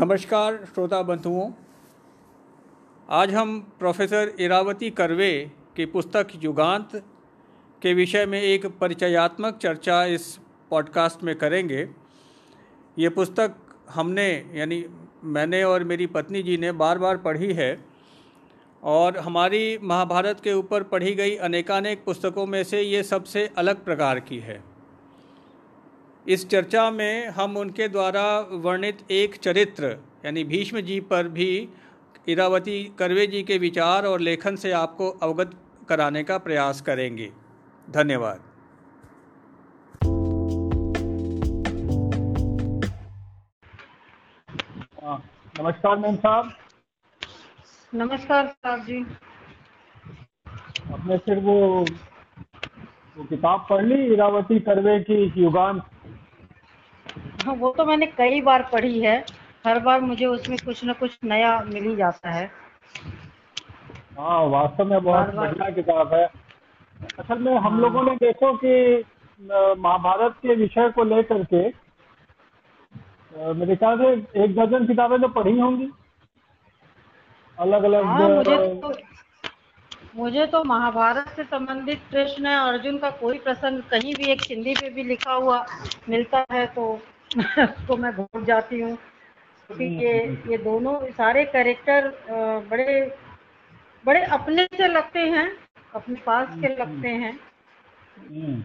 नमस्कार, श्रोता बंधुओं। आज हम प्रोफेसर इरावती करवे की पुस्तक युगांत के विषय में एक परिचयात्मक चर्चा इस पॉडकास्ट में करेंगे। ये पुस्तक हमने, यानी मैंने और मेरी पत्नी जी ने बार बार पढ़ी है और हमारी महाभारत के ऊपर पढ़ी गई अनेकानेक पुस्तकों में से ये सबसे अलग प्रकार की है। इस चर्चा में हम उनके द्वारा वर्णित एक चरित्र यानी भीष्म जी पर भी इरावती करवे जी के विचार और लेखन से आपको अवगत कराने का प्रयास करेंगे। धन्यवाद। हाँ, नमस्कार मैम साहब। नमस्कार साहब जी। आपने फिर वो वो किताब पढ़ ली इरावती करवे की युगान हाँ वो तो मैंने कई बार पढ़ी है। हर बार मुझे उसमें कुछ न कुछ नया मिल ही जाता है। हाँ वास्तव में बहुत बढ़िया किताब है। असल में हम हाँ। लोगों ने देखो कि महाभारत के विषय को लेकर के मेरे ख्याल से एक दर्जन किताबें तो पढ़ी होंगी। अलग अलग हाँ मुझे तो मुझे तो महाभारत से संबंधित कृष्ण अर्जुन का कोई प्रसंग कहीं भी एक हिंदी पे भी लिखा हुआ मिलता है तो तो मैं भूल जाती हूँ क्योंकि ये ये दोनों सारे कैरेक्टर बड़े बड़े अपने से लगते हैं अपने पास के लगते हैं हम्म।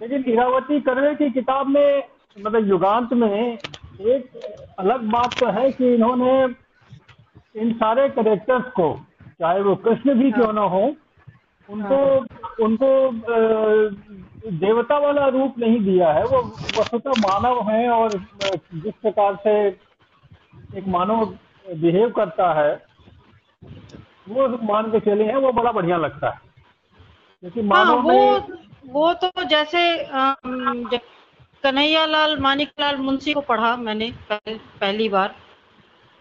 लेकिन इरावती करवे की किताब में मतलब युगांत में एक अलग बात तो है कि इन्होंने इन सारे करेक्टर्स को चाहे वो कृष्ण भी क्यों ना हो उनको हाँ। उनको देवता वाला रूप नहीं दिया है। वो वस्तुतः मानव है और जिस प्रकार से एक मानव बिहेव करता है वो मान के चले हैं वो बड़ा बढ़िया लगता है। क्योंकि हाँ, मानव हाँ, वो वो तो जैसे कन्हैया लाल मानिक लाल मुंशी को पढ़ा मैंने पहली बार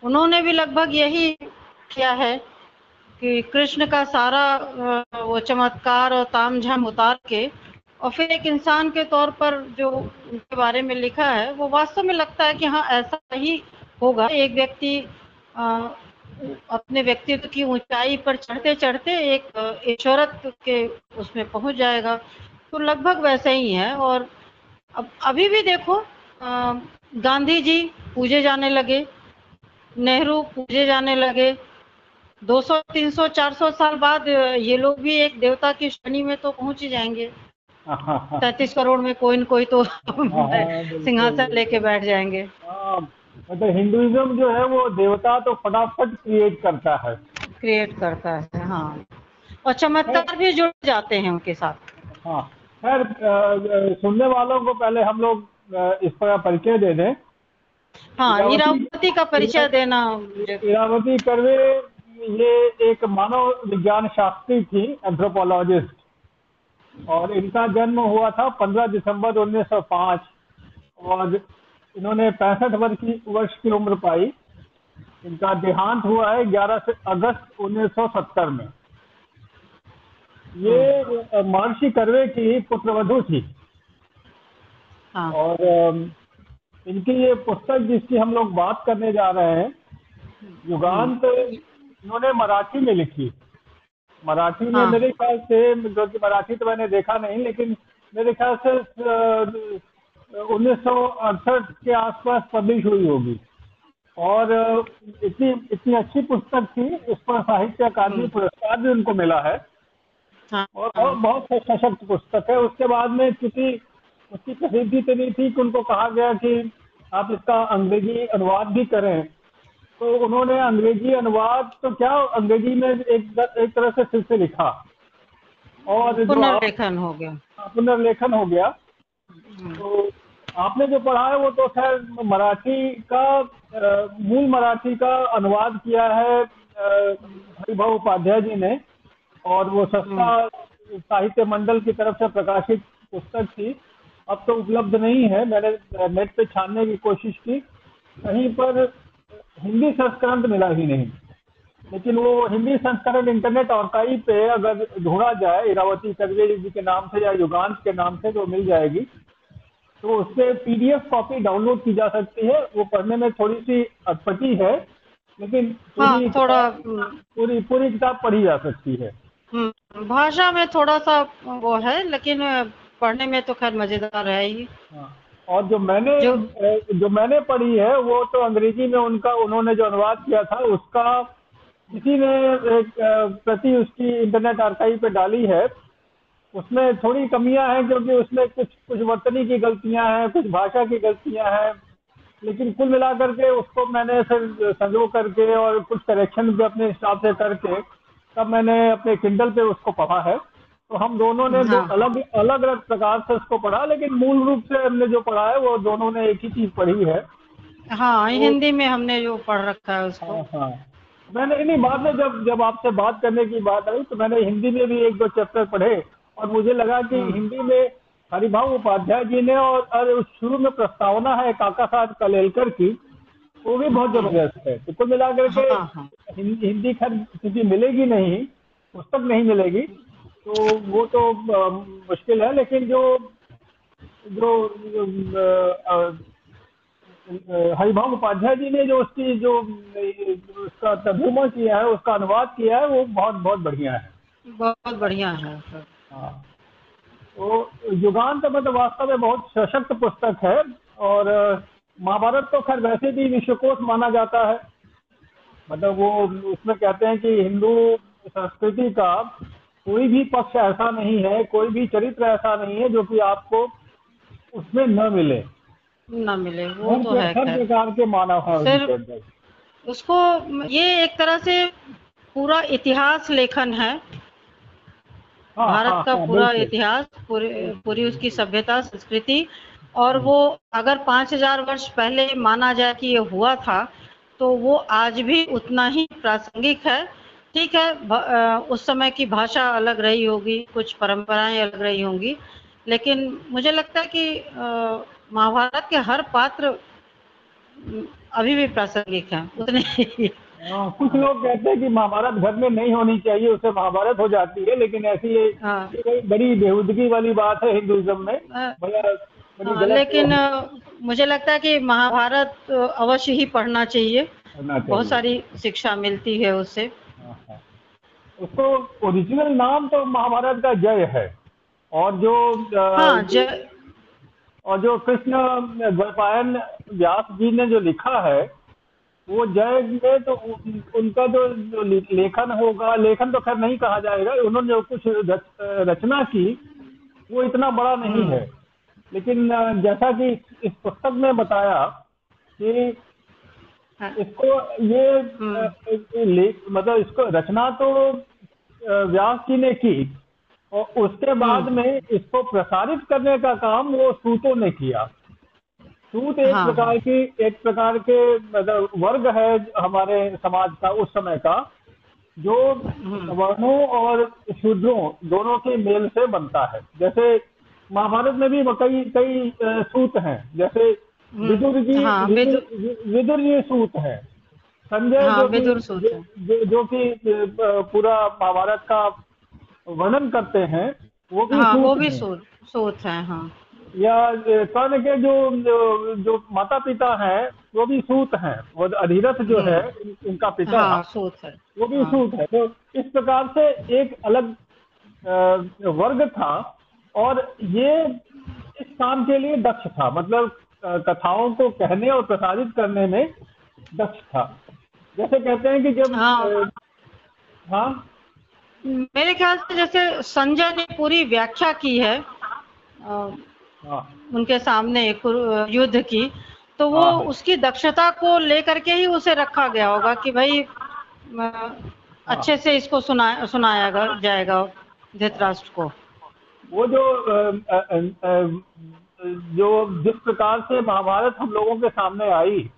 उन्होंने भी लगभग यही किया है कि कृष्ण का सारा वो चमत्कार और ताम झाम उतार के और फिर एक इंसान के तौर पर जो उनके बारे में लिखा है वो वास्तव में लगता है कि हाँ ऐसा ही होगा। एक व्यक्ति अपने व्यक्तित्व की ऊंचाई पर चढ़ते चढ़ते एक ईश्वरत के उसमें पहुँच जाएगा। तो लगभग वैसे ही है। और अब अभी भी देखो गांधी जी पूजे जाने लगे नेहरू पूजे जाने लगे। 200, 300, 400 साल बाद ये लोग भी एक देवता की श्रेणी में तो पहुँच ही जाएँगे। तैतीस करोड़ में कोई न कोई तो हाँ, सिंहासन लेके बैठ जाएँगे। हाँ, मतलब हिंदुइज्म जो है वो देवता तो फटाफट क्रिएट करता है। क्रिएट करता है हाँ। और चमत्कार भी जुड़ जाते हैं उनके साथ। हाँ खैर सुनने वालों को पहले हम लोग इस पर परिचय दे दें। हाँ इरावती का परिचय देना इरावती करवे ये एक मानव विज्ञान शास्त्री थी एंथ्रोपोलॉजिस्ट और इनका जन्म हुआ था 15 दिसंबर 1905 और इन्होंने पैंसठ वर्ष की वर्ष की उम्र पाई। इनका देहांत हुआ है 11 से अगस्त 1970 में। ये महर्षि करवे की पुत्रवधु थी। हाँ। और इनकी ये पुस्तक जिसकी हम लोग बात करने जा रहे हैं युगांत इन्होंने मराठी में लिखी। मराठी में हाँ। मेरे ख्याल से जो कि मराठी तो मैंने देखा नहीं लेकिन मेरे ख्याल से उन्नीस सौ अड़सठ के आसपास पब्लिश हुई होगी और इतनी इतनी अच्छी पुस्तक थी इस पर साहित्य अकादमी हम्म। पुरस्कार भी उनको मिला है हाँ। और बहुत बहुत सशक्त पुस्तक है उसके बाद में क्योंकि उसकी प्रसिद्धि इतनी थी कि उनको कहा गया कि आप इसका अंग्रेज़ी अनुवाद भी करें तो उन्होंने अंग्रेज़ी अनुवाद तो क्या अंग्रेज़ी में एक एक तरह से फिर से लिखा? और पुनर्लेखन हो गया। हाँ, पुनर्लेखन हो गया। तो आपने जो पढ़ा है वो तो खैर मराठी का मूल मराठी का अनुवाद किया है हरिभाव उपाध्याय जी ने। और वो सस्ता हम्म। साहित्य मंडल की तरफ़ से प्रकाशित पुस्तक थी। अब तो उपलब्ध नहीं है। मैंने नेट पे छानने की कोशिश की। कहीं पर हिंदी संस्करण तो मिला ही नहीं। लेकिन वो हिंदी संस्करण इंटरनेट आर्काइव पे अगर ढूंढा जाए इरावती करवे जी के नाम से या युगांत के नाम से तो मिल जाएगी तो उससे पीडीएफ कॉपी डाउनलोड की जा सकती है। वो पढ़ने में थोड़ी सी अटपटी है लेकिन हाँ पूरी थोड़ा पूरी पूरी किताब पढ़ी जा सकती है। हम्म, भाषा में थोड़ा सा वो है लेकिन पढ़ने में तो खैर मज़ेदार है ही। हाँ, और जो मैंने जो- जो मैंने पढ़ी है वो तो अंग्रेज़ी में उनका उन्होंने जो अनुवाद किया था उसका किसी ने एक प्रति उसकी इंटरनेट आर्काइव पे डाली है। उसमें थोड़ी कमियाँ हैं क्योंकि उसमें कुछ कुछ वर्तनी की गलतियाँ हैं कुछ भाषा की गलतियाँ हैं। लेकिन कुल मिलाकर के उसको मैंने फिर संजो करके और कुछ करेक्शन भी अपने हिसाब से करके तब मैंने अपने किंडल पे उसको पढ़ा है। तो हम दोनों ने दो हाँ। अलग अलग अलग प्रकार से उसको पढ़ा लेकिन मूल रूप से हमने जो पढ़ा है वो दोनों ने एक ही चीज़ पढ़ी है। हाँ तो, हिंदी में हमने जो पढ़ रखा है उसको। हाँ हाँ। मैंने नहीं बाद में जब जब आपसे बात करने की बात आई तो मैंने हिंदी में भी एक दो चैप्टर पढ़े और मुझे लगा कि हिंदी में हरिभाव उपाध्याय जी ने और, अरे उस शुरू में प्रस्तावना है काका साहब कलेलकर की वो भी बहुत ज़बरदस्त है। तो कुल मिलाकर के हाँ, हाँ। हिं- हिंदी खैर क्योंकि मिलेगी नहीं पुस्तक नहीं मिलेगी तो वो तो मुश्किल है लेकिन जो जो हरिभाव उपाध्याय जी ने जो उसकी जो उसका तर्जुमा किया है उसका अनुवाद किया है वो बहुत बहुत बढ़िया है। बहुत बढ़िया है सर। हाँ। तो युगांत मतलब वास्तव में बहुत सशक्त पुस्तक है और महाभारत तो खैर वैसे भी विश्वकोश माना जाता है। मतलब वो उसमें कहते हैं कि हिंदू संस्कृति का कोई भी पक्ष ऐसा नहीं है कोई भी चरित्र ऐसा नहीं है जो कि आपको उसमें न मिले। न मिले वो तो है हर प्रकार के मानव है उसको ये एक तरह से पूरा इतिहास लेखन है। हाँ, भारत हाँ, का हाँ, पूरा इतिहास पूरी पूरी उसकी सभ्यता संस्कृति और वो अगर पाँच हज़ार वर्ष पहले माना जाए कि ये हुआ था तो वो आज भी उतना ही प्रासंगिक है। ठीक है उस समय की भाषा अलग रही होगी कुछ परंपराएँ अलग रही होंगी लेकिन मुझे लगता है कि महाभारत के हर पात्र अभी भी प्रासंगिक है उतने हाँ, कुछ लोग कहते हैं कि महाभारत घर में नहीं होनी चाहिए उससे महाभारत हो जाती है लेकिन ऐसी ये हाँ। बड़ी बेहूदगी वाली बात है हिंदुइज्म में हाँ। बड़ा हाँ, लेकिन मुझे लगता है कि महाभारत अवश्य ही पढ़ना चाहिए। बहुत सारी शिक्षा मिलती है उससे। उसको ओरिजिनल नाम तो महाभारत का जय है। और जो हाँ जय। और जो कृष्ण द्वैपायन व्यास जी ने जो लिखा है वो जय में तो उनका जो जो लेखन होगा लेखन तो खैर नहीं कहा जाएगा उन्होंने जो कुछ रच, रचना की वो इतना बड़ा नहीं है। लेकिन जैसा कि इस पुस्तक में बताया कि हाँ, इसको ये लेख मतलब इसको रचना तो व्यास जी ने की और उसके बाद में इसको प्रसारित करने का काम वो सूतों ने किया। सूत एक हाँ। प्रकार की एक प्रकार के मतलब वर्ग है हमारे समाज का उस समय का जो वर्णों और शूद्रों दोनों के मेल से बनता है। जैसे महाभारत में भी कई कई सूत हैं। जैसे विदुर जी हाँ, विदुर विदुर जी सूत हैं। संजय हाँ, जो सूत हैं। जो, जो कि पूरा महाभारत का वर्णन करते हैं वो भी हाँ सूत वो भी हैं। सोच सोच है हाँ। या कर्ण के जो जो, जो माता पिता हैं वो भी सूत हैं। वो अधिरथ जो है उनका पिता हाँ सोच है। वो भी हाँ. सूत है। तो इस प्रकार से एक अलग वर्ग था और ये इस काम के लिए दक्ष था। मतलब कथाओं को कहने और प्रसारित करने में दक्ष था। जैसे कहते हैं कि जब हाँ। हाँ? मेरे ख्याल से जैसे संजय ने पूरी व्याख्या की है हाँ। उनके सामने युद्ध की तो वो हाँ। उसकी दक्षता को लेकर के ही उसे रखा गया होगा कि भाई अ, अच्छे से इसको सुना सुनाया जाएगा धृतराष्ट्र को। वो जो अ, अ, अ, अ, जो जिस प्रकार से महाभारत हम लोगों के सामने आई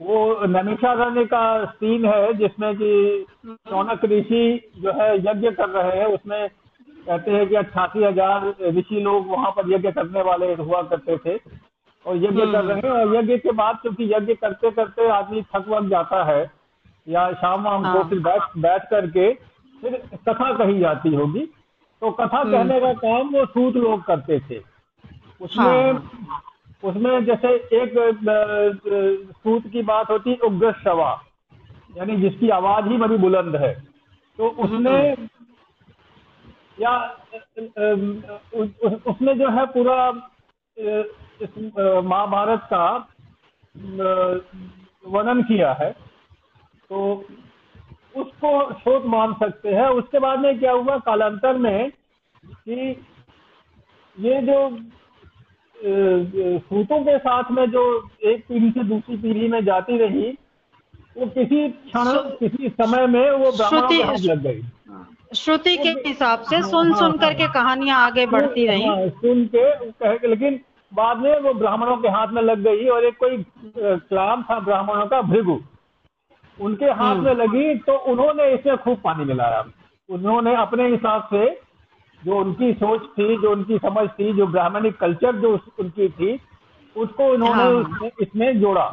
वो नमिषारण्य का सीन है जिसमें कि शौनक ऋषि जो है यज्ञ कर रहे हैं। उसमें कहते हैं कि अट्ठासी हज़ार ऋषि लोग वहाँ पर यज्ञ करने वाले हुआ करते थे और यज्ञ कर रहे हैं। और यज्ञ के बाद क्योंकि यज्ञ करते करते आदमी थक वक जाता है या शाम वाम को हाँ। फिर बैठ बैठ करके फिर कथा कही जाती होगी। तो कथा कहने का काम वो सूत लोग करते थे। उसमें हाँ, उसमें जैसे एक सूत की बात होती है उग्र शवा यानी जिसकी आवाज़ ही बड़ी बुलंद है। तो उसने या अ, अ, अ, उस- उस- उसने जो है पूरा इस महाभारत का वर्णन किया है। तो उसको शोक मान सकते हैं। उसके बाद में क्या हुआ? कालांतर में कि ये जो सूतों के साथ में जो एक पीढ़ी से दूसरी पीढ़ी में जाती रही वो किसी क्षण किसी समय में वो ब्राह्मणों श्रुति- लग गई। श्रुति के हिसाब से सुन सुन करके कहानियाँ आगे बढ़ती रही। हाँ, सुन के लेकिन बाद में वो ब्राह्मणों के हाथ में लग गई और एक कोई क्लाम था ब्राह्मणों का भृगु। उनके हाथ। में लगी तो उन्होंने इसमें खूब पानी मिलाया। उन्होंने अपने हिसाब से जो उनकी सोच थी जो उनकी समझ थी जो ब्राह्मणिक कल्चर जो उनकी थी उसको उन्होंने हाँ। इसमें जोड़ा।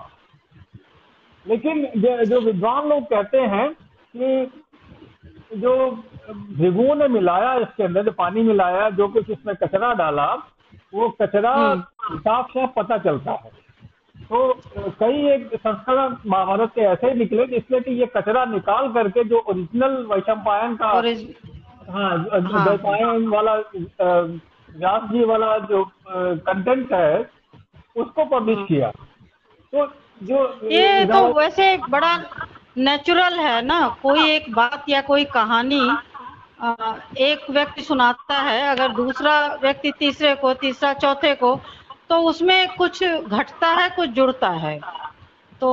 लेकिन जो विद्वान लोग कहते हैं कि जो भृगुओं ने मिलाया इसके अंदर जो पानी मिलाया जो कुछ इसमें कचरा डाला वो कचरा साफ़ साफ़ पता चलता है। तो कई एक संस्करण महाभारत के ऐसे ही निकले जिसमें कि ये कचरा निकाल करके जो ओरिजिनल वैशंपायन का हाँ हाँ। वाला व्यास जी वाला जो कंटेंट है उसको पब्लिश किया। तो जो ये तो वैसे बड़ा नेचुरल है ना? कोई एक बात या कोई कहानी एक व्यक्ति सुनाता है अगर दूसरा व्यक्ति तीसरे को तीसरा चौथे को तो उसमें कुछ घटता है कुछ जुड़ता है। तो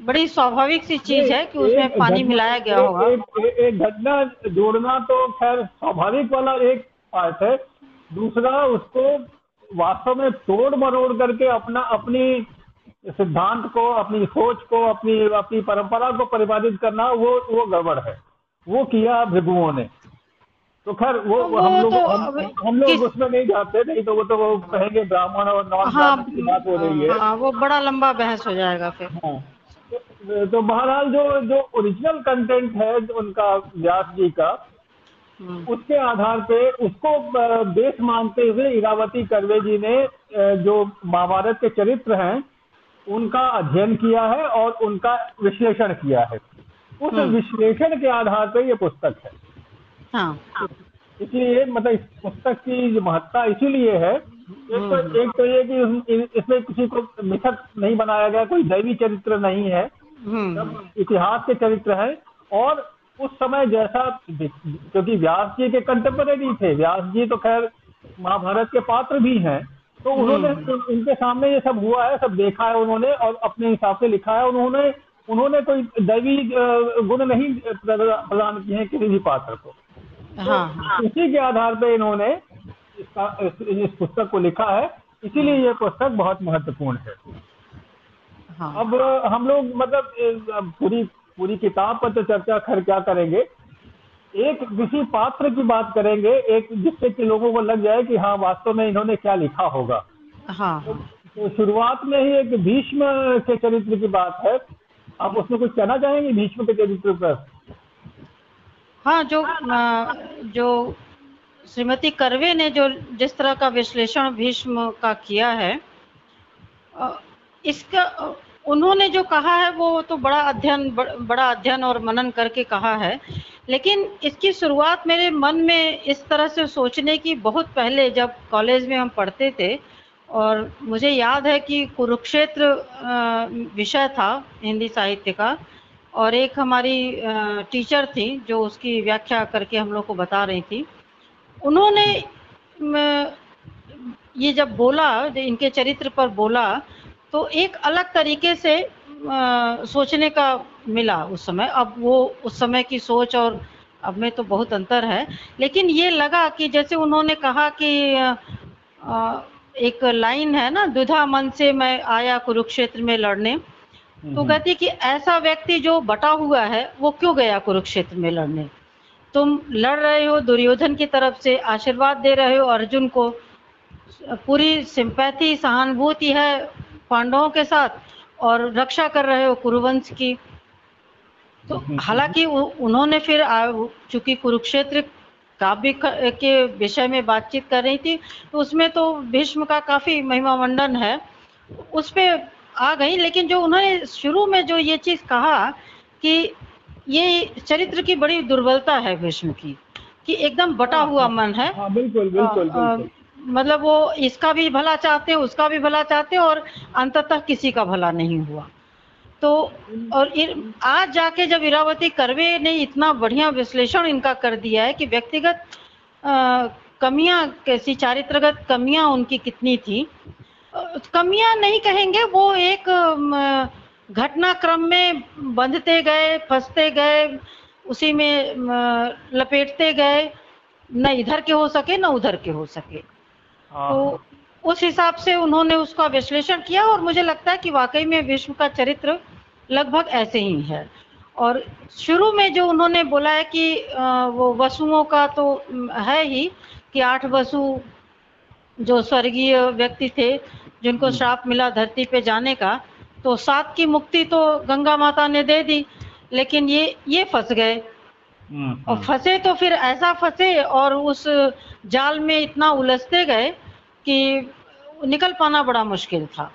बड़ी स्वाभाविक सी चीज़ है कि उसमें पानी मिलाया गया होगा। एक, घटना जोड़ना तो खैर स्वाभाविक वाला एक पार्ट है। दूसरा उसको वास्तव में तोड़ मरोड़ करके अपना अपनी सिद्धांत को अपनी सोच को अपनी अपनी परंपरा को परिपालित करना वो वो गड़बड़ है। वो किया भृगुओं ने। तो खैर वो तो वो हम लोग तो हम, हम लोग किस- उसमें नहीं जाते नहीं तो वो तो वो कहेंगे ब्राह्मण और नॉन हाँ ब्राह्मण की बात हो रही है। हाँ वो बड़ा लंबा बहस हो जाएगा फिर। हाँ। तो, बहरहाल जो जो ओरिजिनल कंटेंट है उनका व्यास जी का हम्म, उसके आधार पे उसको बेस मानते हुए इरावती कर्वे जी ने जो महाभारत के चरित्र हैं उनका अध्ययन किया है और उनका विश्लेषण किया है। उस हम्म। विश्लेषण के आधार पे ये पुस्तक है। हाँ। इसलिए मतलब इस पुस्तक की महत्ता इसीलिए है एक तो एक तो ये कि इसमें किसी को मिथक नहीं बनाया गया कोई दैवी चरित्र नहीं है। हम्म। इतिहास के चरित्र है और उस समय जैसा क्योंकि व्यास जी के कंटेम्पररी थे व्यास जी तो खैर महाभारत के पात्र भी हैं। तो उन्होंने उनके सामने ये सब हुआ है सब देखा है उन्होंने और अपने हिसाब से लिखा है। उन्होंने उन्होंने कोई दैवी गुण नहीं प्रदान किए हैं किसी भी पात्र को। हाँ। हाँ उसी के आधार पे इन्होंने इसका इस, इस पुस्तक को लिखा है इसीलिए ये पुस्तक बहुत महत्वपूर्ण है। हाँ। अब हम लोग मतलब पूरी पूरी किताब पर तो चर्चा खैर क्या करेंगे? एक किसी पात्र की बात करेंगे एक जिससे कि लोगों को लग जाए कि हाँ वास्तव में इन्होंने क्या लिखा होगा। हाँ। हाँ तो शुरुआत में ही एक भीष्म के चरित्र की बात है। आप उसमें कुछ कहना चाहेंगे भीष्म के चरित्र पर? हाँ जो अ, जो श्रीमती करवे ने जो जिस तरह का विश्लेषण भीष्म का किया है इसका उन्होंने जो कहा है, वो तो बड़ा अध्ययन बड़ा अध्ययन और मनन करके कहा है, लेकिन इसकी शुरुआत मेरे मन में इस तरह से सोचने की बहुत पहले जब कॉलेज में हम पढ़ते थे, और मुझे याद है कि कुरुक्षेत्र विषय था हिंदी साहित्य का, और एक हमारी टीचर थी जो उसकी व्याख्या करके हम लोग को बता रही थी उन्होंने ये जब बोला इनके चरित्र पर बोला तो एक अलग तरीके से अ, सोचने का मिला उस समय। अब वो उस समय की सोच और अब में तो बहुत अंतर है। लेकिन ये लगा कि जैसे उन्होंने कहा कि अ, एक लाइन है ना दुधा मन से मैं आया कुरुक्षेत्र में लड़ने। तो कहती कि ऐसा व्यक्ति जो बटा हुआ है वो क्यों गया कुरुक्षेत्र में लड़ने? तुम लड़ रहे हो दुर्योधन की तरफ़ से आशीर्वाद दे रहे हो अर्जुन को पूरी सिंपैथी सहानुभूति है पांडवों के साथ और रक्षा कर रहे हो कुरुवंश की। तो हालाँकि उन्होंने फिर चूँकि कुरुक्षेत्र काव्य के विषय में बातचीत कर रही थी तो उसमें तो भीष्म का काफ़ी महिमा मंडन है उस पर आ गई लेकिन जो उन्होंने शुरू में जो ये चीज़ कहा कि ये चरित्र की बड़ी दुर्बलता है भीष्म की कि एकदम बटा हाँ, हुआ हाँ। मन है हाँ, बिल्कुल बिल्कुल, बिल्कुल। मतलब वो इसका भी भला चाहते हैं उसका भी भला चाहते हैं और अंततः किसी का भला नहीं हुआ तो और आज जाके जब इरावती करवे ने इतना बढ़िया विश्लेषण इनका कर दिया है कि व्यक्तिगत कमियाँ कैसी चारित्रगत कमियाँ उनकी कितनी थी कमियाँ नहीं कहेंगे वो एक घटनाक्रम में बंधते गए फंसते गए उसी में लपेटते गए न इधर के हो सके न उधर के हो सके हाँ। तो उस हिसाब से उन्होंने उसका विश्लेषण किया और मुझे लगता है कि वाकई में विश्व का चरित्र लगभग ऐसे ही है और शुरू में जो उन्होंने बोला है कि वो वसुओं का तो है ही कि आठ वसु जो स्वर्गीय व्यक्ति थे जिनको हम्म। श्राप मिला धरती पे जाने का तो सात की मुक्ति तो गंगा माता ने दे दी लेकिन ये ये फंस गए हम्म, और हम्म। फंसे तो फिर ऐसा फंसे और उस जाल में इतना उलझते गए कि निकल पाना बड़ा मुश्किल था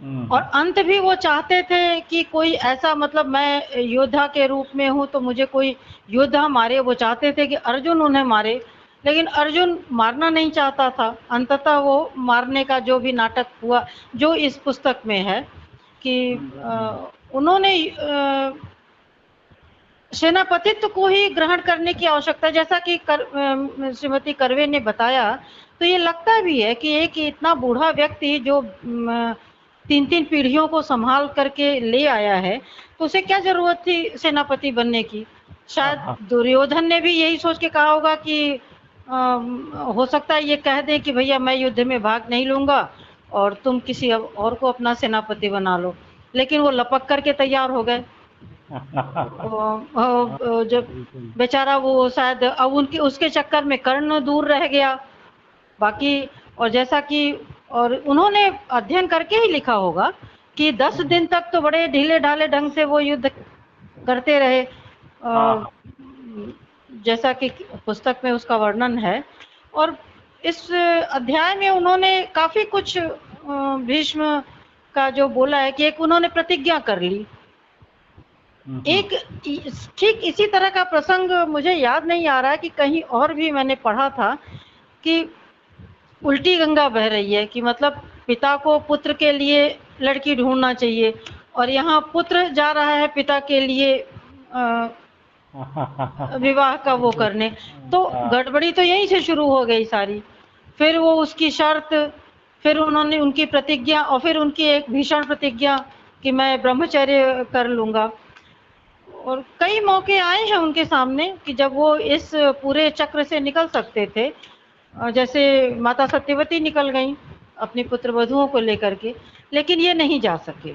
हम्म। और अंत भी वो चाहते थे कि कोई ऐसा मतलब मैं योद्धा के रूप में हूँ तो मुझे कोई योद्धा मारे वो चाहते थे कि अर्जुन उन्हें मारे लेकिन अर्जुन मारना नहीं चाहता था अंततः वो मारने का जो भी नाटक हुआ जो इस पुस्तक में है कि उन्होंने सेनापतित्व को ही ग्रहण करने की आवश्यकता जैसा कि कर, श्रीमती करवे ने बताया तो ये लगता भी है कि एक इतना बूढ़ा व्यक्ति जो तीन तीन पीढ़ियों को संभाल करके ले आया है तो उसे क्या ज़रूरत थी सेनापति बनने की शायद हाँ, हाँ। दुर्योधन ने भी यही सोच के कहा होगा कि आ, हो सकता है ये कह दे कि भैया मैं युद्ध में भाग नहीं लूँगा और तुम किसी और को अपना सेनापति बना लो। लेकिन वो लपक करके तैयार हो गए। जब बेचारा वो शायद अब उनके उसके चक्कर में कर्ण दूर रह गया। बाकी और जैसा कि और उन्होंने अध्ययन करके ही लिखा होगा कि दस दिन तक तो बड़े ढीले ढाले ढंग से वो युद्ध करते रहे। हाँ। जैसा कि पुस्तक में उसका वर्णन है। और इस अध्याय में उन्होंने काफ़ी कुछ भीष्म का जो बोला है कि एक उन्होंने प्रतिज्ञा कर ली। एक ठीक इसी तरह का प्रसंग मुझे याद नहीं आ रहा है कि कहीं और भी मैंने पढ़ा था कि उल्टी गंगा बह रही है कि मतलब पिता को पुत्र के लिए लड़की ढूंढना चाहिए और यहाँ पुत्र जा रहा है पिता के लिए विवाह का वो करने। तो गड़बड़ी तो यहीं से शुरू हो गई सारी। फिर वो उसकी शर्त, फिर उन्होंने उनकी प्रतिज्ञा और फिर उनकी एक भीषण प्रतिज्ञा कि मैं ब्रह्मचर्य कर लूँगा। और कई मौके आए हैं उनके सामने कि जब वो इस पूरे चक्र से निकल सकते थे। जैसे माता सत्यवती निकल गई अपनी पुत्र वधुओं को लेकर के, लेकिन ये नहीं जा सके।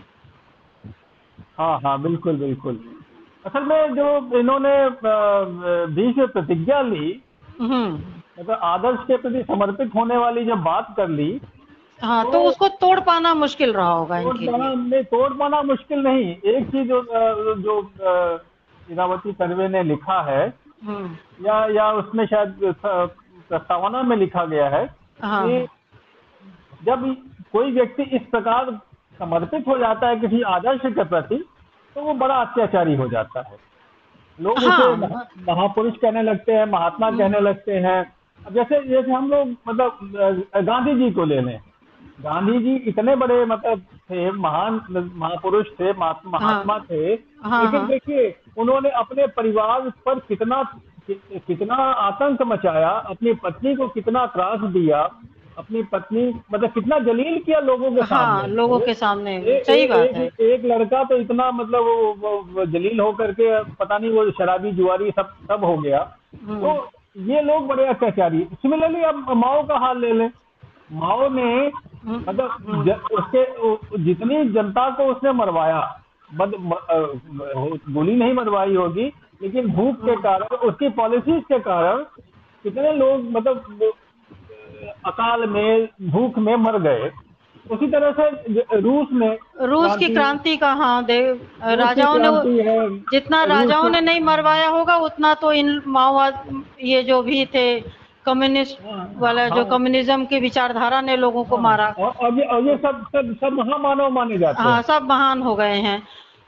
हाँ हाँ बिल्कुल बिल्कुल। असल में जो इन्होंने बीच में प्रतिज्ञा ली हम्म। मतलब आदर्श के प्रति समर्पित होने वाली जब बात कर ली हाँ तो, तो उसको तोड़ पाना मुश्किल रहा होगा तोड़ पाना नहीं तोड़ पाना मुश्किल नहीं एक चीज़ जो जो इरावती सर्वे ने लिखा है हम्म। या या उसमें शायद प्रस्तावना में लिखा गया है हाँ। कि जब कोई व्यक्ति इस प्रकार समर्पित हो जाता है किसी आदर्श के प्रति तो वो बड़ा अत्याचारी हो जाता है। लोग हाँ। उसे महापुरुष कहने लगते हैं महात्मा हम्म। कहने लगते हैं। जैसे जैसे हम लोग मतलब गांधी जी को ले लें। गांधी जी इतने बड़े मतलब थे महान महापुरुष थे महात्मा हाँ, थे। हाँ, लेकिन हाँ, देखिए उन्होंने अपने परिवार पर कितना कितना आतंक मचाया अपनी पत्नी को कितना त्रास दिया। अपनी पत्नी मतलब कितना जलील किया लोगों के हाँ, सामने लोगों के सामने ए, सही बात एक, है एक लड़का तो इतना मतलब वो, वो, वो जलील होकर के पता नहीं वो शराबी जुआरी सब सब हो गया हम्म। तो ये लोग बड़े अत्याचारी सिमिलरली अब माओ का हाल ले लें माओ ने हम्म। मतलब हम्म। उसके जितनी जनता को उसने मरवाया बद गोली नहीं मरवाई होगी लेकिन भूख के कारण उसकी पॉलिसीज़ के कारण कितने लोग मतलब अकाल में भूख में मर गए। उसी तरह से रूस में रूस की क्रांति का हाँ देव राजाओं ने जितना राजाओं ने नहीं मरवाया होगा उतना तो इन माओवाद ये जो भी थे कम्युनिस्ट वाला हाँ, जो हाँ। कम्युनिज्म की विचारधारा ने लोगों को मारा। और ये, और ये सब सब सब महामानव माने जाते हैं। हाँ सब महान हो गए हैं।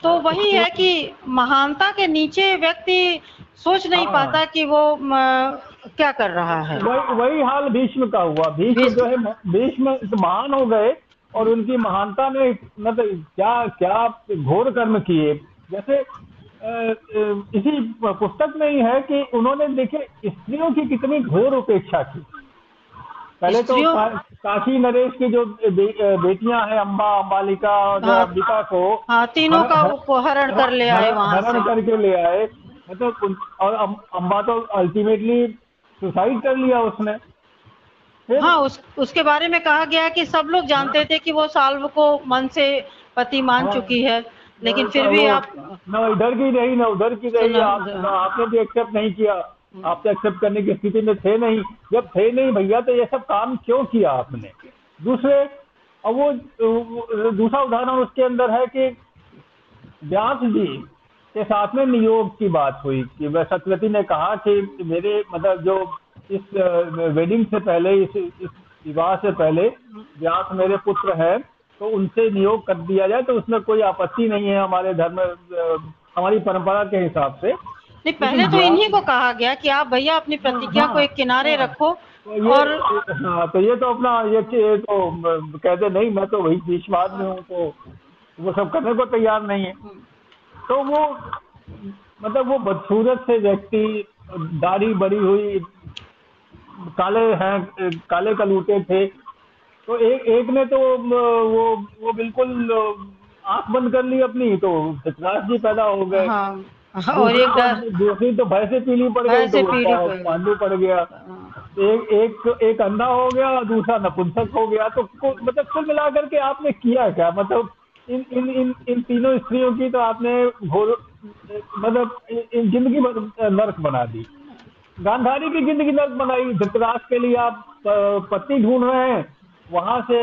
तो वही है कि महानता के नीचे व्यक्ति सोच नहीं हाँ। पाता कि वो क्या कर रहा है? वही वही हाल भीष्म का हुआ। भीष्म जो है भीष्म। महान हो गए और उनकी महानता ने मतलब क्या क्या घोर कर्म किए। जैसे इसी पुस्तक में ही है कि उन्होंने देखे स्त्रियों की कितनी घोर उपेक्षा की। पहले तो काशी नरेश की जो बे, बेटियाँ हैं अम्बा अम्बालिका और हाँ, अंबिका को हाँ, तीनों का हरण कर ले आए वहाँ हरण करके ले आए। मतलब और अम्बा तो अल्टीमेटली सुसाइड कर लिया उसने। हाँ उस उसके बारे में कहा गया कि सब लोग जानते थे कि वो साल्व को मन से पति मान हाँ, चुकी है लेकिन फिर भी आप न इधर की रही न उधर की रही आप, ना आपने भी एक्सेप्ट नहीं किया। आप तो एक्सेप्ट करने की स्थिति में थे नहीं। जब थे नहीं भैया तो ये सब काम क्यों किया आपने? दूसरे अब वो दूसरा उदाहरण उसके अंदर है कि व्यास जी के साथ में नियोग की बात हुई कि वह सत्यवती ने कहा कि मेरे मतलब जो इस वेडिंग से पहले इस, इस विवाह से पहले व्यास मेरे पुत्र है तो उनसे नियोग कर दिया जाए तो उसमें कोई आपत्ति नहीं है हमारे धर्म हमारी परंपरा के हिसाब से। नहीं पहले तो इन्हीं को कहा गया कि आप भैया अपनी प्रतिज्ञा हाँ, को एक किनारे हाँ, रखो तो और हाँ तो ये तो अपना ये, ये तो कहते नहीं मैं तो वही बीचवाद में हूँ तो वो सब करने को तैयार नहीं है। तो वो मतलब वो बदसूरत से व्यक्ति दाढ़ी बड़ी हुई काले हैं काले कलूटे थे। तो एक एक ने तो वो वो बिल्कुल आँख बंद कर ली अपनी तो धृतराज जी पैदा हो गए। हाँ, हाँ, और एक दूसरी तो भय भैंसे पीली पड़ गई तो पांडु पड़ गया। एक एक एक अंधा हो गया दूसरा नपुंसक हो गया। तो मतलब कुल मिलाकर के आपने किया क्या? मतलब इन इन इन इन तीनों स्त्रियों की तो आपने घोर मतलब ज़िंदगी नर्क बना दी। गांधारी की ज़िंदगी नर्क बनाई। धृतराज के लिए आप पत्नी ढूंढ रहे हैं। वहाँ से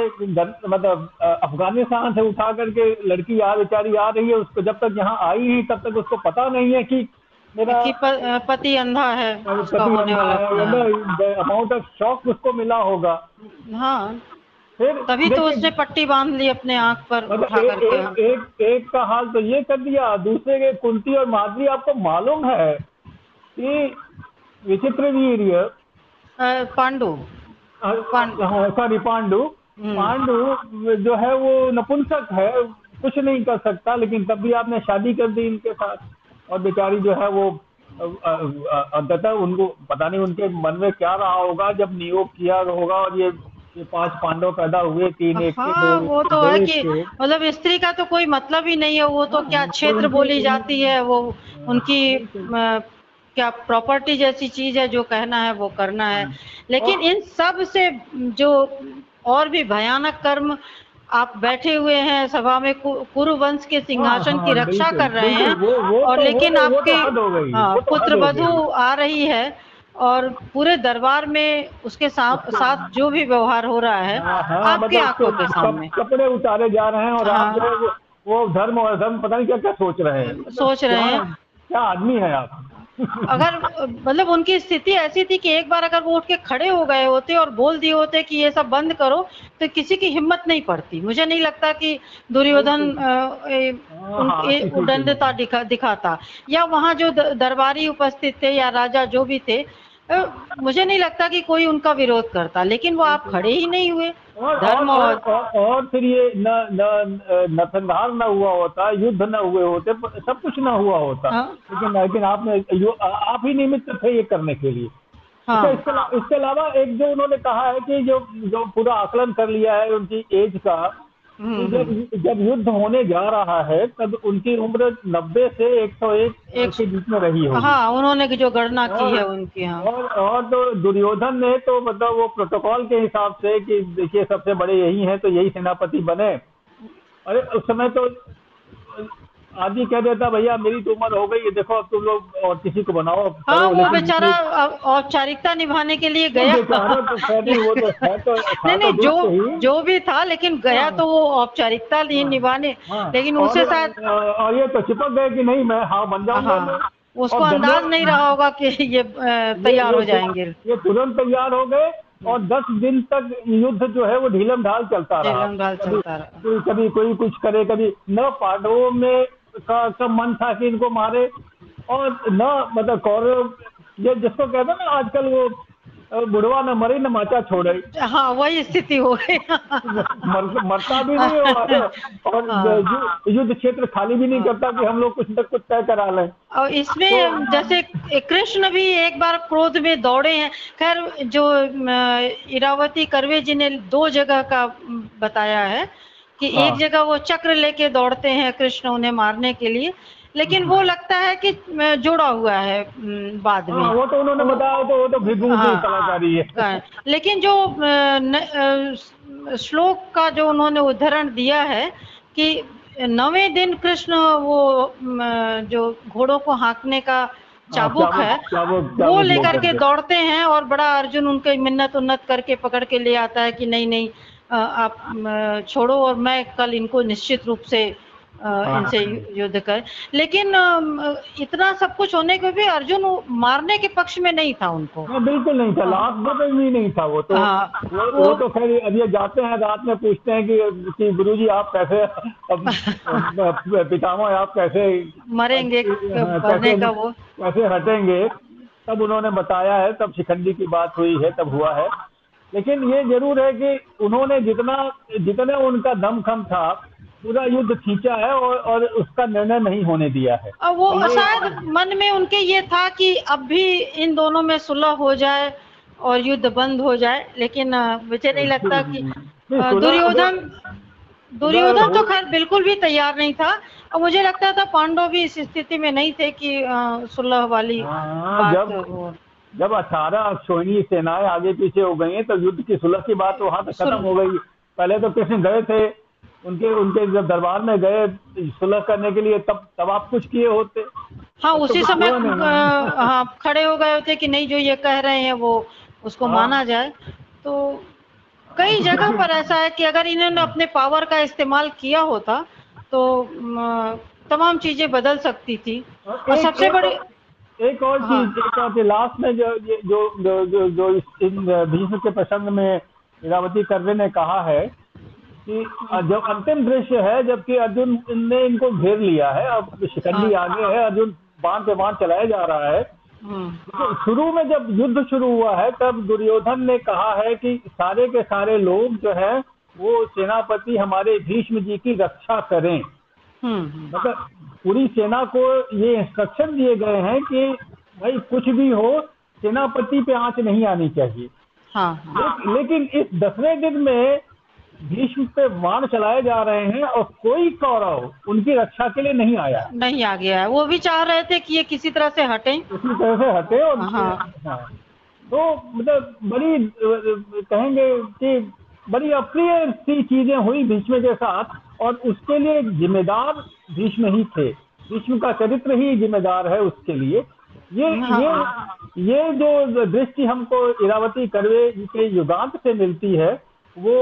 मतलब अफ़गानिस्तान से उठा करके लड़की आ बेचारी आ रही है। उसको जब तक यहाँ आई ही तब तक उसको पता नहीं है कि मेरा पति अंधा है वाला अमाउंट ऑफ़ शॉक उसको मिला होगा। हाँ। फिर तभी तो उसने पट्टी बाँध ली अपने आँख पर मतलब उठा एक, एक, एक, एक का हाल तो ये कर दिया दूसरे के कुंती और माधवी आपको मालूम है कि विचित्र वीर पांडु। सॉरी पांडु। हम्म। पांडु जो है वो नपुंसक है कुछ नहीं कर सकता लेकिन तब भी आपने शादी कर दी इनके साथ। और बेचारी जो है वो अंततः उनको पता नहीं उनके मन में क्या रहा होगा जब नियोग किया होगा और ये ये पाँच पांडव पैदा हुए तीन एक हाँ, वो तो है कि मतलब स्त्री का तो कोई मतलब ही नहीं है वो तो क्या हाँ, क्षेत्र बोली जाती है वो उनकी क्या प्रॉपर्टी जैसी चीज़ है जो कहना है वो करना है। लेकिन इन सबसे जो और भी भयानक कर्म आप बैठे हुए हैं सभा में कुरु वंश के सिंहासन की हाँ, हाँ, रक्षा कर रहे हैं और तो लेकिन आपके हाँ, पुत्र वधु आ रही है और पूरे दरबार में उसके साथ साथ जो भी व्यवहार हो रहा है आपके मतलब आँखों के सामने। कपड़े उतारे जा रहे हैं और आप वो धर्म और धर्म पता नहीं क्या क्या सोच रहे हैं। सोच रहे हैं। क्या आदमी है आप? अगर मतलब उनकी स्थिति ऐसी थी कि एक बार अगर वो उठ के खड़े हो गए होते और बोल दिए होते कि ये सब बंद करो तो किसी की हिम्मत नहीं पड़ती। मुझे नहीं लगता कि दुर्योधन उदंडता दिखा दिखाता। या वहाँ जो दरबारी उपस्थित थे या राजा जो भी थे मुझे नहीं लगता कि कोई उनका विरोध करता लेकिन वो आप खड़े ही नहीं हुए धर्म और, और, और फिर ये न न न हुआ होता युद्ध न हुए होते सब कुछ न हुआ होता हाँ? लेकिन लेकिन आपने आप ही निमित्त थे ये करने के लिए हाँ। इसके इसके अलावा एक जो उन्होंने कहा है कि जो जो पूरा आकलन कर लिया है उनकी एज का हम्म, जब हम्म। जब युद्ध होने जा रहा है तब उनकी उम्र नब्बे से एक सौ एक के बीच में रही होगी। हाँ उन्होंने जो गणना की है उनकी हाँ। और और तो दुर्योधन ने तो मतलब वो प्रोटोकॉल के हिसाब से कि देखिए सबसे बड़े यही हैं तो यही सेनापति बने। अरे उस समय तो आदि कह देता भैया मेरी तो उम्र हो गई है देखो अब तुम लोग और किसी को बनाओ हाँ वो बेचारा औपचारिकता निभाने के लिए गया तो नहीं, वो तो है तो नहीं तो नहीं दुष्ट जो जो भी था लेकिन गया तो वो औपचारिकता नहीं निभाने हाँ, लेकिन उसे शायद और ये तो चिपक गए कि नहीं मैं हाँ बन जाऊँगा हाँ उसको अंदाज नहीं रहा होगा कि ये तैयार हो जाएँगे। ये तुरंत तैयार हो गए और दस दिन तक युद्ध जो है वो ढीलम ढाल चलता रहा। ढीलम ढाल चलता रहा। कभी कभी कोई कुछ करे कभी न पांडवों में का, का मन था कि इनको मारे। और न मतलब कौरव ये जिसको कहते हैं ना आजकल वो बुढ़वा न मरे न माचा छोड़े। हाँ वही स्थिति हो गई। मर, मरता भी नहीं और, और हाँ। युद्ध क्षेत्र खाली भी नहीं करता कि हम लोग कुछ न कुछ तय करा लें। और इसमें तो, जैसे कृष्ण भी एक बार क्रोध में दौड़े हैं। खैर जो इरावती करवे जी ने दो जगह का बताया है। कि हाँ। एक जगह वो चक्र लेके दौड़ते हैं कृष्ण उन्हें मारने के लिए लेकिन वो लगता है कि जोड़ा हुआ है बाद हाँ, में वो तो उन्होंने बताया तो वो तो भृगु हाँ। कलाकारी है लेकिन जो अ, न- श्लोक का जो उन्होंने उदाहरण दिया है कि नवे दिन कृष्ण वो जो घोड़ों को हाँकने का चाबुक है चाबुक- वो चाबुक लेकर लेकर के। दौड़ते हैं और बड़ा अर्जुन उनके मिन्नत उन्नत करके पकड़ के ले आता है कि नहीं नहीं आप छोड़ो और मैं कल इनको निश्चित रूप से हाँ। इनसे युद्ध कर। लेकिन इतना सब कुछ होने के भी अर्जुन मारने के पक्ष में नहीं था उनको। हाँ, बिल्कुल नहीं था। लास्ट में तो भी नहीं था वो तो। हाँ, वो, वो- वो तो खैर अब ये जाते हैं रात में पूछते हैं कि, कि गुरु जी आप कैसे अब पितामह आप कैसे मरेंगे हाँ, कैसे- का वो। कैसे हटेंगे? तब उन्होंने बताया है तब शिखंडी की बात हुई है तब हुआ है। लेकिन ये ज़रूर है कि उन्होंने जितना जितना उनका दमखम था पूरा युद्ध खींचा है और, और उसका निर्णय नहीं होने दिया है। और वो ये- शायद मन में उनके ये था कि अब भी इन दोनों में सुलह हो जाए और युद्ध बंद हो जाए लेकिन मुझे नहीं लगता कि दुर्योधन दुर्योधन तो खैर बिल्कुल भी तैयार नहीं था। और मुझे लगता था पांडव भी इस स्थिति में नहीं थे कि सुलह वाली हाँ, बात जब हो। जब अठारह अक्षोहिणी सेनाएँ आगे पीछे हो गई हैं तो युद्ध की सुलह की बात वहाँ तक खत्म हो गई। पहले तो कृष्ण गए थे उनके उनके जब दरबार में गए सुलह करने के लिए तब तब आप कुछ किए होते। हाँ तो उसी कुछ समय हाँ खड़े हो गए होते कि नहीं जो ये कह रहे हैं वो उसको हाँ। माना जाए। तो कई जगह पर ऐसा है कि अगर इन्होंने अपने पावर का इस्तेमाल किया होता तो तमाम चीज़ें बदल सकती थी। और सबसे बड़ी एक और हाँ। चीज़ एक और चीज़, लास्ट में जो ये- जो जो जो, जो इन भीष्म के प्रसंग में इरावती कर्वे ने कहा है कि जो अंतिम दृश्य है जबकि अर्जुन ने इनको घेर लिया है अब शिकंडी हाँ। आगे है अर्जुन बाँध पे बाँध चलाया जा रहा है हम्म, तो शुरू में जब युद्ध शुरू हुआ है तब दुर्योधन ने कहा है कि सारे के सारे लोग जो है वो सेनापति हमारे भीष्म जी की रक्षा करें मतलब पूरी सेना को ये इंस्ट्रक्शन दिए गए हैं कि भाई कुछ भी हो सेनापति पे आँच नहीं आनी चाहिए। हाँ हाँ। ले, लेकिन इस दसवें दिन में भीष्म पे बाण चलाए जा रहे हैं और कोई कौरव उनकी रक्षा के लिए नहीं आया। नहीं आ गया है। वो भी चाह रहे थे कि ये किसी तरह से हटे। किसी तरह से हटे और हाँ। हाँ। तो मतलब बड़ी कहेंगे कि बड़ी अप्रिय सी चीज़ें हुई भीष्म के साथ। और उसके लिए जिम्मेदार भीष्म ही थे। भीष्म का चरित्र ही जिम्मेदार है उसके लिए। ये हाँ। ये ये जो दृष्टि हमको इरावती करवे के युगांत से मिलती है वो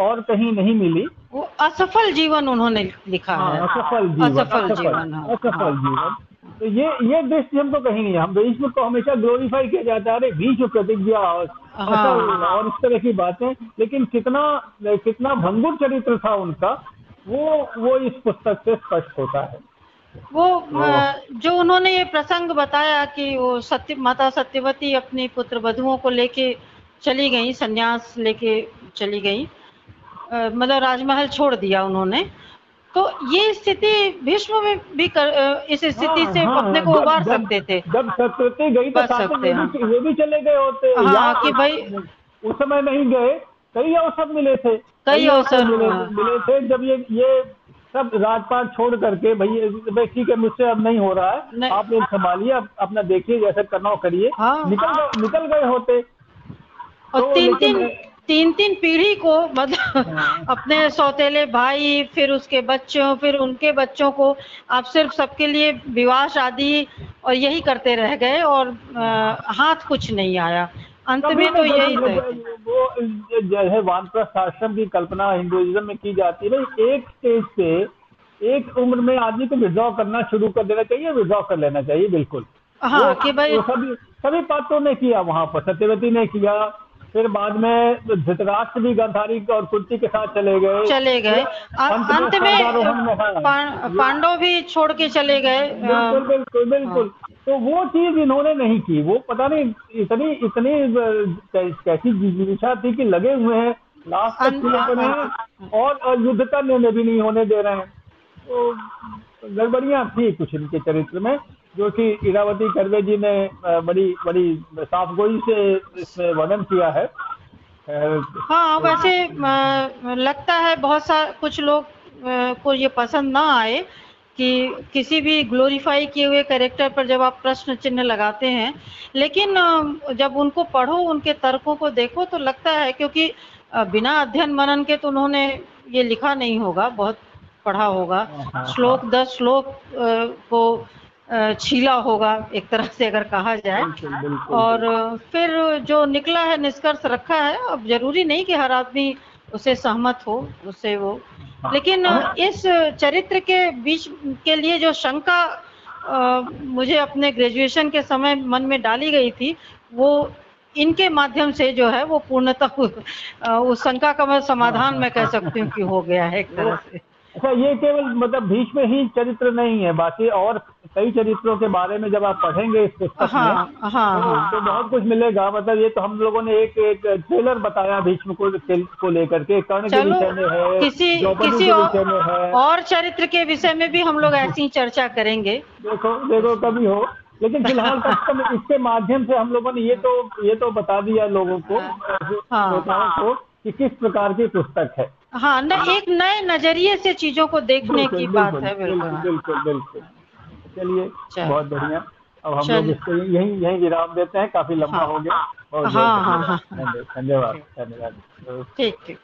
और कहीं नहीं मिली। वो असफल जीवन उन्होंने लिखा हाँ, है असफल जीवन असफल जीवन, हाँ, असफल हाँ, जीवन। तो ये ये दृष्टि हमको कहीं नहीं हम भीष्म को हमेशा ग्लोरीफाई किया जाता है। अरे भीष्म प्रतिज्ञा और हाँ। और इस तरह की बातें। लेकिन कितना कितना भंगुर चरित्र था उनका। वो वो इस पुस्तक से स्पष्ट होता है। वो जो उन्होंने ये प्रसंग बताया कि वो सत्य माता सत्यवती अपनी पुत्र वधुओं को लेके चली गई संन्यास लेके चली गई मतलब राजमहल छोड़ दिया उन्होंने। तो ये स्थिति भीष्म में भी कर, इस स्थिति हाँ, से हाँ, अपने को उबार जब- सकते थे। जब सत्यवती गई तो सकते भी- वो भी चले गए होते। हाँ, कि भाई उस समय नहीं गए कई अवसर मिले थे कई अवसर, मिले, हाँ। मिले थे जब ये ये सब राजपाट छोड़ करके भाई भाई ठीक है मुझसे अब नहीं हो रहा है नहीं। आप संभालिए अब अपना देखिए जैसे करना हो करिए हाँ। निकल निकल गए होते और तो तीन तीन तीन तीन पीढ़ी को मतलब हाँ। अपने सौतेले भाई फिर उसके बच्चों फिर उनके बच्चों को आप सिर्फ़ सबके लिए विवाह शादी और यही करते रह गए और अ, हाथ कुछ नहीं आया अंत में तो यही वो जैसे वानप्रस्थ आश्रम की कल्पना हिंदुइज्म में की जाती है। भाई एक स्टेज से एक उम्र में आदमी को विड्रॉ करना शुरू कर देना चाहिए विड्रॉ कर लेना चाहिए बिल्कुल। हाँ कि भाई सभी सभी पात्रों ने किया वहाँ पर सत्यवती ने किया। फिर बाद में धृतराष्ट्र भी गंधारी और कुर्ती के साथ चले गए। चले गए। अंत में अंत में में, हाँ। पांडव भी छोड़ के चले गए। बिल्कुल बिल्कुल बिल्कुल। तो वो चीज़ इन्होंने नहीं की। वो पता नहीं इतनी इतनी कैसी जिज्ञासा थी कि लगे हुए हैं लास्ट तक और युद्ध का निर्णय भी नहीं होने दे रहे हैं। तो गड़बड़ियाँ थी कुछ इनके चरित्र में जो कि इरावती कर्वे जी ने बड़ी बड़ी साफगोई से इसमें वर्णन किया है। हाँ वैसे लगता है बहुत सा कुछ लोग को ये पसंद ना आए कि किसी भी ग्लोरीफाई किए हुए कैरेक्टर पर जब आप प्रश्न चिन्ह लगाते हैं लेकिन जब उनको पढ़ो उनके तर्कों को देखो तो लगता है क्योंकि बिना अध्ययन मनन के तो उन्होंने ये लिखा नहीं होगा बहुत पढ़ा होगा। हाँ, श्लोक दस श्लोक को छीला होगा एक तरह से अगर कहा जाए। बिल्कुल बिल्कुल और फिर जो निकला है निष्कर्ष रखा है अब ज़रूरी नहीं कि हर आदमी उसे सहमत हो उससे वो। हाँ। लेकिन इस चरित्र के बीच के लिए जो शंका अ, मुझे अपने ग्रेजुएशन के समय मन में डाली गई थी वो इनके माध्यम से जो है वो पूर्णतः उस शंका का मैं समाधान मैं कह सकती हूँ कि हो गया है एक तरह से। अच्छा ये केवल मतलब भीष्म ही चरित्र नहीं है बाकी और कई चरित्रों के बारे में जब आप पढ़ेंगे इस पुस्तक में हाँ हाँ हाँ। तो बहुत कुछ मिलेगा। मतलब ये तो हम लोगों ने एक एक ट्रेलर बताया भीष्म को को लेकर के कर्ण के विषय में है किसी किसी के में है। और चरित्र के विषय में भी हम लोग ऐसी ही चर्चा करेंगे। देखो देखो कभी हो लेकिन फ़िलहाल तक तो इसके माध्यम से हम लोगों ने ये तो ये तो बता दिया लोगों को हाँ। श्रोताओं को कि किस प्रकार की पुस्तक है। हाँ न एक नए नज़रिए से चीज़ों को देखने की बात है बिल्कुल बिल्कुल बिल्कुल। चलिए बहुत बढ़िया। अब हम लोग इसको यही यही विराम देते हैं काफ़ी लंबा हाँ, हो गया। हाँ, बहुत हाँ, धन्यवाद धन्यवाद। ठीक ठीक